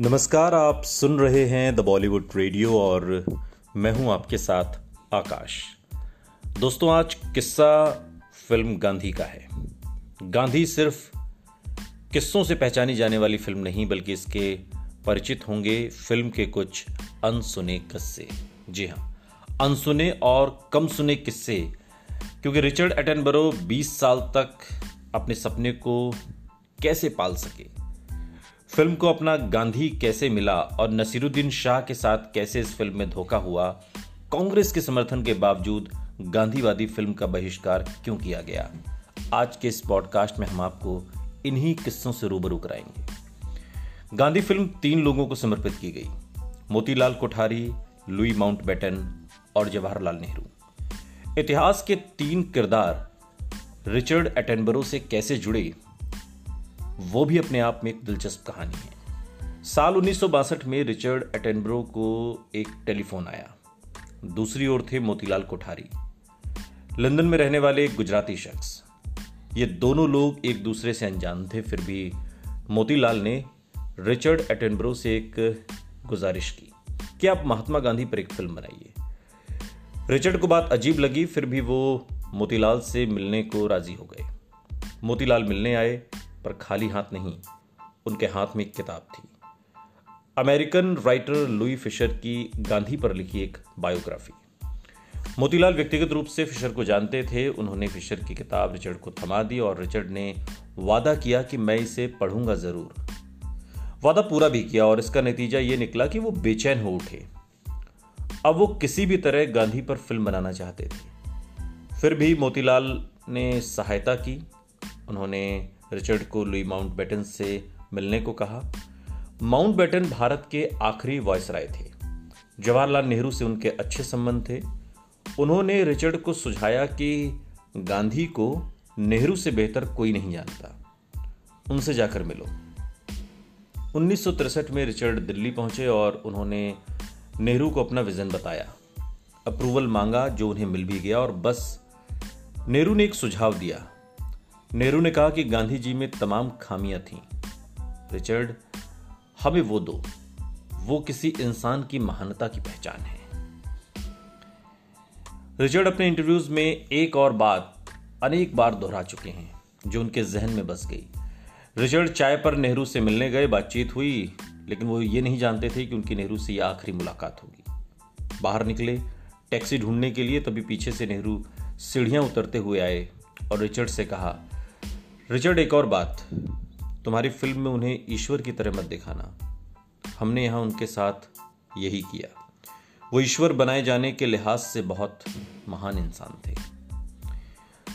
नमस्कार, आप सुन रहे हैं द बॉलीवुड रेडियो और मैं हूँ आपके साथ आकाश। दोस्तों, आज किस्सा फ़िल्म गांधी का है। गांधी सिर्फ़ किस्सों से पहचानी जाने वाली फ़िल्म नहीं, बल्कि इसके परिचित होंगे फ़िल्म के कुछ अनसुने किस्से। जी हाँ अनसुने और कम सुने किस्से, क्योंकि रिचर्ड एटनबरो 20 साल तक अपने सपने को कैसे पाल सके? फ़िल्म को अपना गांधी कैसे मिला और नसीरुद्दीन शाह के साथ कैसे इस फ़िल्म में धोखा हुआ? कांग्रेस के समर्थन के बावजूद गांधीवादी फ़िल्म का बहिष्कार क्यों किया गया? आज के इस पॉडकास्ट में हम आपको इन्हीं किस्सों से रूबरू कराएँगे। गांधी फ़िल्म तीन लोगों को समर्पित की गई। Motilal Kothari, Louis Mountbatten और जवाहरलाल नेहरू। इतिहास के तीन किरदार रिचर्ड एटेनबरो से कैसे जुड़े? वो भी अपने आप में एक दिलचस्प कहानी है। साल उन्नीस सौ बासठ में रिचर्ड एटेनब्रो को एक टेलीफोन आया। दूसरी ओर थे मोतीलाल कोठारी। लंदन में रहने वाले एक गुजराती शख्स। ये दोनों लोग एक दूसरे से अनजान थे, फिर भी मोतीलाल ने रिचर्ड एटेनब्रो से एक गुजारिश की। कि आप महात्मा गांधी पर एक फ़िल्म बनाइए? रिचर्ड को बात अजीब लगी, फिर भी वो मोतीलाल से मिलने को राज़ी हो गए। मोतीलाल मिलने आए पर खाली हाथ नहीं, उनके हाथ में एक किताब थी। अमेरिकन राइटर लुई फिशर की गांधी पर लिखी एक बायोग्राफी। मोतीलाल व्यक्तिगत रूप से फिशर को जानते थे, उन्होंने फिशर की किताब रिचर्ड को थमा दी और रिचर्ड ने वादा किया कि मैं इसे पढ़ूँगा ज़रूर। वादा पूरा भी किया और इसका नतीजा यह निकला कि वो बेचैन हो उठे। अब वो किसी भी तरह गांधी पर फ़िल्म बनाना चाहते थे। फिर भी मोतीलाल ने सहायता की, उन्होंने रिचर्ड को लुई माउंट बैटन से मिलने को कहा। माउंट बैटन भारत के आखिरी वॉयसराय थे। जवाहरलाल नेहरू से उनके अच्छे संबंध थे। उन्होंने रिचर्ड को सुझाया कि गांधी को नेहरू से बेहतर कोई नहीं जानता। उनसे जाकर मिलो। उन्नीस में रिचर्ड दिल्ली पहुँचे और उन्होंने नेहरू को अपना विजन बताया। अप्रूवल मांगा जो उन्हें मिल भी गया और बस नेहरू ने एक सुझाव दिया। नेहरू ने कहा कि गांधी जी में तमाम खामियाँ थीं। रिचर्ड, हमें वो दो। वो किसी इंसान की महानता की पहचान है। रिचर्ड अपने इंटरव्यूज़ में एक और बात अनेक बार दोहरा चुके हैं, जो उनके जहन में बस गई। रिचर्ड चाय पर नेहरू से मिलने गए, बातचीत हुई, लेकिन वो ये नहीं जानते थे कि उनकी नेहरू से यह आखिरी मुलाकात होगी। बाहर निकले, टैक्सी ढूँढने के लिए तभी पीछे से नेहरू सीढ़ियाँ उतरते हुए आए और रिचर्ड से कहा रिचर्ड, एक और बात। तुम्हारी फ़िल्म में उन्हें ईश्वर की तरह मत दिखाना। हमने यहाँ उनके साथ यही किया। वो ईश्वर बनाए जाने के लिहाज से बहुत महान इंसान थे।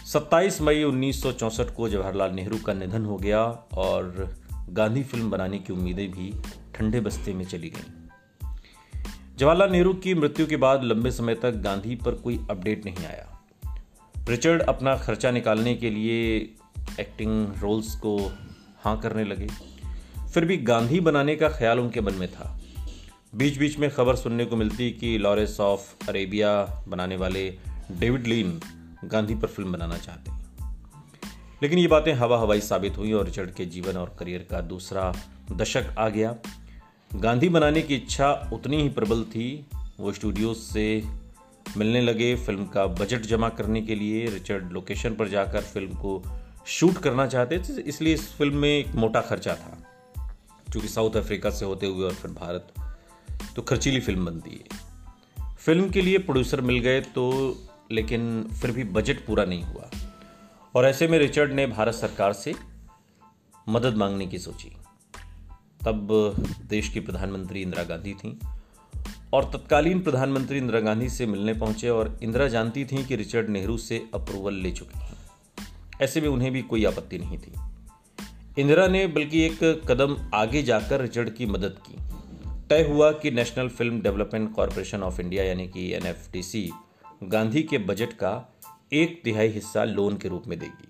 27 मई 1964 को जवाहरलाल नेहरू का निधन हो गया और गांधी फ़िल्म बनाने की उम्मीदें भी ठंडे बस्ते में चली गईं। जवाहरलाल नेहरू की मृत्यु के बाद लंबे समय तक गांधी पर कोई अपडेट नहीं आया। रिचर्ड अपना खर्चा निकालने के लिए एक्टिंग रोल्स को हाँ करने लगे। फिर भी गांधी बनाने का ख्याल उनके मन में था। बीच बीच में खबर सुनने को मिलती कि लॉरेंस ऑफ़ अरेबिया बनाने वाले डेविड लीन गांधी पर फ़िल्म बनाना चाहते लेकिन ये बातें हवा हवाई साबित हुई और रिचर्ड के जीवन और करियर का दूसरा दशक आ गया। गांधी बनाने की इच्छा उतनी ही प्रबल थी। वो स्टूडियो से मिलने लगे। फ़िल्म का बजट जमा करने के लिए रिचर्ड लोकेशन पर जाकर फ़िल्म को शूट करना चाहते थे, इसलिए इस फ़िल्म में एक मोटा खर्चा था। क्योंकि साउथ अफ्रीका से होते हुए और फिर भारत तो खर्चीली फ़िल्म बनती है। फ़िल्म के लिए प्रोड्यूसर मिल गए तो लेकिन फिर भी बजट पूरा नहीं हुआ। और ऐसे में रिचर्ड ने भारत सरकार से मदद मांगने की सोची। तब देश की प्रधानमंत्री इंदिरा गांधी थी और तत्कालीन प्रधानमंत्री इंदिरा गांधी से मिलने पहुँचे और इंदिरा जानती थी कि रिचर्ड नेहरू से अप्रूवल ले चुके हैं। ऐसे में उन्हें भी कोई आपत्ति नहीं थी। इंदिरा ने बल्कि एक कदम आगे जाकर रिचर्ड की मदद की। तय हुआ कि National Film Development Corporation of India यानी कि एन गांधी के बजट का एक तिहाई हिस्सा लोन के रूप में देगी।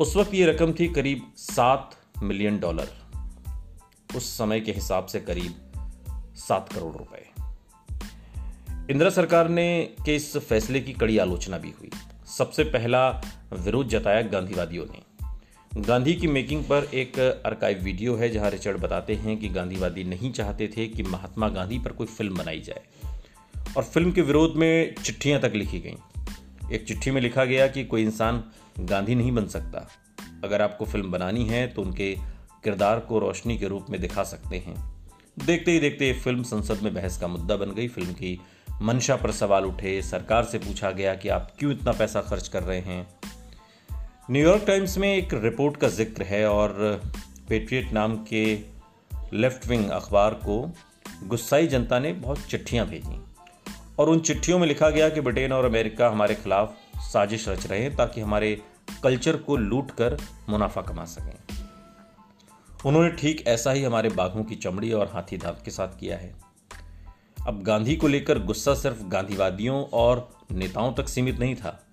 उस वक्त ये रकम थी करीब सात मिलियन डॉलर। उस समय के हिसाब से करीब सात करोड़ रुपए। इंदिरा सरकार ने के इस फैसले की कड़ी आलोचना भी हुई। सबसे पहला विरोध जताया गांधीवादियों ने। गांधी की मेकिंग पर एक अर्काइव वीडियो है, जहाँ रिचर्ड बताते हैं कि गांधीवादी नहीं चाहते थे कि महात्मा गांधी पर कोई फ़िल्म बनाई जाए। और फ़िल्म के विरोध में चिट्ठियाँ तक लिखी गईं। एक चिट्ठी में लिखा गया कि कोई इंसान गांधी नहीं बन सकता। अगर आपको फ़िल्म बनानी है तो उनके किरदार को रोशनी के रूप में दिखा सकते हैं। देखते ही देखते फ़िल्म संसद में बहस का मुद्दा बन गई। फ़िल्म की मंशा पर सवाल उठे, सरकार से पूछा गया कि आप क्यों इतना पैसा खर्च कर रहे हैं। न्यूयॉर्क टाइम्स में एक रिपोर्ट का ज़िक्र है और पेट्रियट नाम के लेफ़्ट विंग अखबार को गुस्साई जनता ने बहुत चिट्ठियाँ भेजी। और उन चिट्ठियों में लिखा गया कि ब्रिटेन और अमेरिका हमारे खिलाफ साजिश रच रहे हैं ताकि हमारे कल्चर को लूट कर मुनाफा कमा सकें। उन्होंने ठीक ऐसा ही हमारे बाघों की चमड़ी और हाथी दांत के साथ किया है। अब गांधी को लेकर गुस्सा सिर्फ़ गांधीवादियों और नेताओं तक सीमित नहीं था।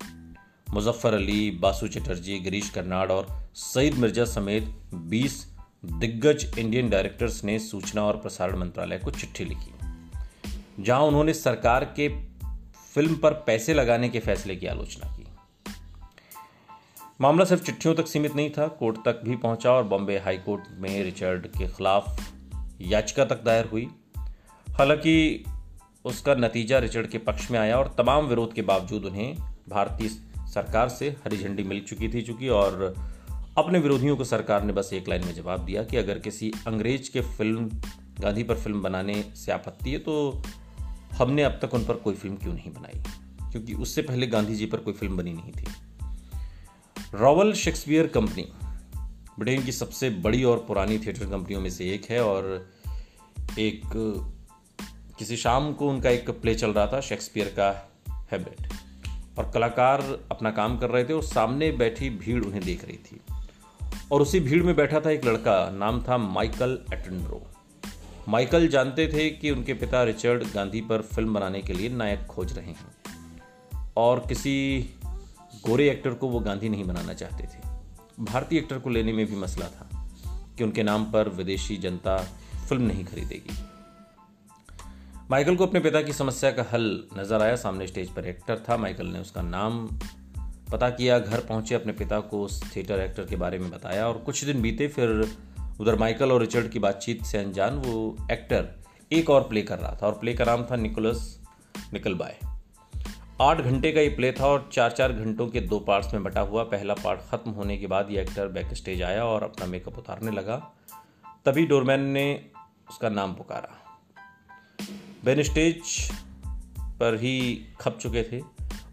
मुजफ्फर अली, बासु चटर्जी, गिरीश कर्नाड और सईद मिर्ज़ा समेत 20 दिग्गज इंडियन डायरेक्टर्स ने सूचना और प्रसारण मंत्रालय को चिट्ठी लिखी। जहाँ उन्होंने सरकार के फ़िल्म पर पैसे लगाने के फैसले की आलोचना की। मामला सिर्फ़ चिट्ठियों तक सीमित नहीं था, कोर्ट तक भी पहुँचा और बॉम्बे हाई कोर्ट में रिचर्ड के खिलाफ याचिका तक दायर हुई। हालाँकि उसका नतीजा रिचर्ड के पक्ष में आया और तमाम विरोध के बावजूद उन्हें भारतीय सरकार से हरी झंडी मिल चुकी थी, चूँकि और अपने विरोधियों को सरकार ने बस एक लाइन में जवाब दिया कि अगर किसी अंग्रेज़ के फ़िल्म, गांधी पर फ़िल्म बनाने से आपत्ति है तो हमने अब तक उन पर कोई फ़िल्म क्यों नहीं बनाई? क्योंकि उससे पहले गांधी जी पर कोई फ़िल्म बनी नहीं थी। रॉवल शेक्सपियर कंपनी, ब्रिटेन की सबसे बड़ी और पुरानी थिएटर कंपनियों में से एक है और एक किसी शाम को उनका एक प्ले चल रहा था शेक्सपियर का हैबिट और कलाकार अपना काम कर रहे थे और सामने बैठी भीड़ उन्हें देख रही थी। और उसी भीड़ में बैठा था एक लड़का, नाम था माइकल एटनब्रो माइकल जानते थे कि उनके पिता रिचर्ड गांधी पर फ़िल्म बनाने के लिए नायक खोज रहे हैं। और किसी गोरे एक्टर को वो गांधी नहीं बनाना चाहते थे। भारतीय एक्टर को लेने में भी मसला था कि उनके नाम पर विदेशी जनता फ़िल्म नहीं खरीदेगी। माइकल को अपने पिता की समस्या का हल नज़र आया। सामने स्टेज पर एक्टर था माइकल ने उसका नाम पता किया, घर पहुँचे, अपने पिता को उस थिएटर एक्टर के बारे में बताया और कुछ दिन बीते फिर उधर माइकल और रिचर्ड की बातचीत से अनजान वो एक्टर एक और प्ले कर रहा था और प्ले का नाम था निकोलस निकल बाय आठ घंटे का ये प्ले था और चार चार घंटों के दो पार्ट्स में बटा हुआ। पहला पार्ट खत्म होने के बाद ये एक्टर बैक स्टेज आया और अपना मेकअप उतारने लगा। तभी डोरमैन ने उसका नाम पुकारा। बेन स्टेज पर ही खप चुके थे।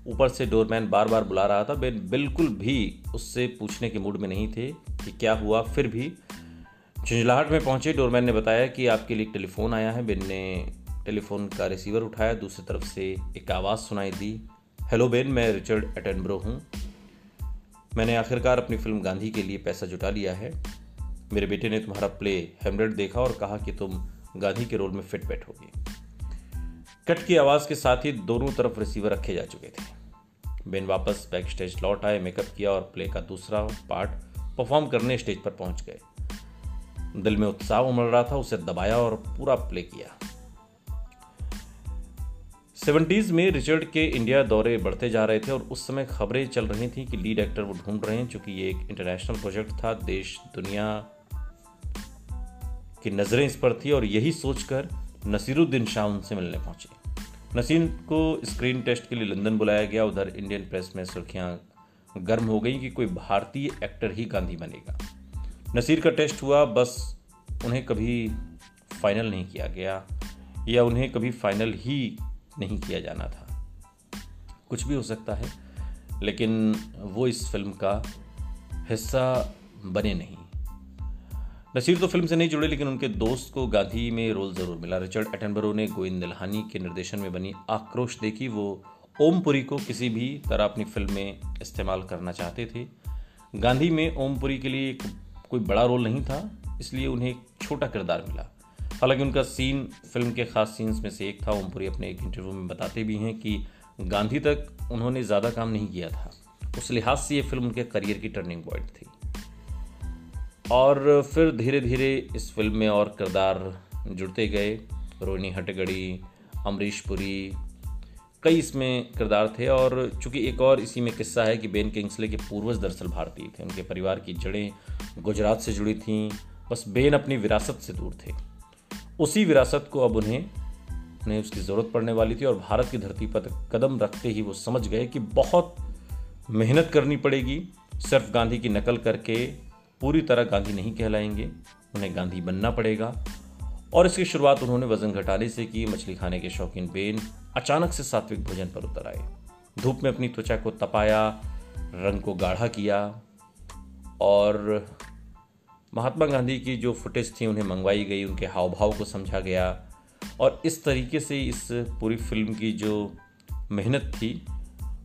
ऊपर से डोरमैन बार बार बुला रहा था। बेन बिल्कुल भी उससे पूछने के मूड में नहीं थे कि क्या हुआ। फिर भी झुंझलाहट में पहुँचे। डोरमैन ने बताया कि आपके लिए टेलीफोन आया है। बेन ने टेलीफोन का रिसीवर उठाया। दूसरी तरफ़ से एक आवाज़ सुनाई दी। हेलो बेन, मैं रिचर्ड एटेनब्रो हूँ। मैंने आखिरकार अपनी फ़िल्म गांधी के लिए पैसा जुटा लिया है। मेरे बेटे ने तुम्हारा प्ले हेमलेट देखा और कहा कि तुम गांधी के रोल में फिट बैठोगे। कट की आवाज़ के साथ ही दोनों तरफ़ रिसीवर रखे जा चुके थे। बेन वापस बैक स्टेज लौट आए मेकअप किया और प्ले का दूसरा पार्ट परफॉर्म करने स्टेज पर पहुँच गए। दिल में उत्साह उमड़ रहा था, उसे दबाया और पूरा प्ले किया। सेवेंटीज में रिचर्ड के इंडिया दौरे बढ़ते जा रहे थे और उस समय खबरें चल रही थी कि लीड एक्टर वो ढूंढ रहे हैं, चूँकि ये एक इंटरनेशनल प्रोजेक्ट था। देश, दुनिया की नज़रें इस पर थी और यही सोचकर नसीरुद्दीन शाह उनसे मिलने पहुँचे। नसीर को स्क्रीन टेस्ट के लिए लंदन बुलाया गया। उधर इंडियन प्रेस में सुर्खियाँ गर्म हो गई कि कोई भारतीय एक्टर ही गांधी बनेगा। नसीर का टेस्ट हुआ, बस उन्हें कभी फाइनल नहीं किया गया, या उन्हें कभी फाइनल ही नहीं किया जाना था। कुछ भी हो सकता है, लेकिन वो इस फ़िल्म का हिस्सा बने नहीं। नसीर तो फ़िल्म से नहीं जुड़े, लेकिन उनके दोस्त को गांधी में रोल ज़रूर मिला। रिचर्ड एटनबरो ने गोविंद निल्हानी के निर्देशन में बनी आक्रोश देखी। वो ओमपुरी को किसी भी तरह अपनी फ़िल्म में इस्तेमाल करना चाहते थे। गांधी में ओमपुरी के लिए कोई बड़ा रोल नहीं था, इसलिए उन्हें एक छोटा किरदार मिला। हालाँकि उनका सीन, फ़िल्म के खास सीन्स में से एक था। ओमपुरी अपने एक इंटरव्यू में बताते भी हैं कि गांधी तक उन्होंने ज़्यादा काम नहीं किया था। उस लिहाज से ये फ़िल्म उनके करियर की टर्निंग पॉइंट थी। और फिर धीरे धीरे इस फ़िल्म में और किरदार जुड़ते गए। रोहिणी हटगड़ी, अमरीश पुरी, कई इसमें किरदार थे और चूँकि एक और इसी में किस्सा है कि बेन किंग्सले के पूर्वज दरअसल भारतीय थे। उनके परिवार की जड़ें गुजरात से जुड़ी थीं, बस बेन अपनी विरासत से दूर थे। उसी विरासत को अब उन्हें उन्हें उसकी ज़रूरत पड़ने वाली थी और भारत की धरती पर कदम रखते ही वो समझ गए कि बहुत मेहनत करनी पड़ेगी। सिर्फ़ गांधी की नकल करके पूरी तरह गांधी नहीं कहलाएँगे, उन्हें गांधी बनना पड़ेगा। और इसकी शुरुआत उन्होंने वज़न घटाने से की, मछली खाने के शौकीन बेन अचानक से सात्विक भोजन पर उतर आए। धूप में अपनी त्वचा को तपाया, रंग को गाढ़ा किया और महात्मा गांधी की जो फुटेज थी उन्हें मंगवाई गई, उनके हाव भाव को समझा गया। और इस तरीके से इस पूरी फ़िल्म की जो मेहनत थी,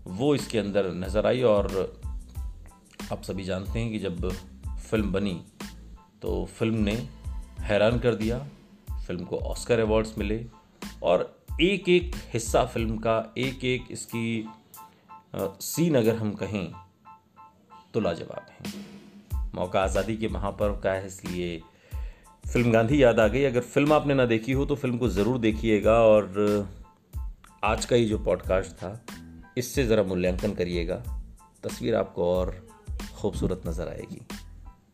वो इसके अंदर नज़र आई और आप सभी जानते हैं कि जब फ़िल्म बनी तो फ़िल्म ने हैरान कर दिया। फ़िल्म को ऑस्कर अवार्ड्स मिले और एक एक हिस्सा फ़िल्म का एक एक इसकी सीन अगर हम कहें तो लाजवाब है। मौका आज़ादी के महापर्व का है, इसलिए फ़िल्म गांधी याद आ गई। अगर फ़िल्म आपने ना देखी हो तो फ़िल्म को ज़रूर देखिएगा और आज का ये जो पॉडकास्ट था, इससे ज़रा मूल्यांकन करिएगा। तस्वीर आपको और खूबसूरत नज़र आएगी।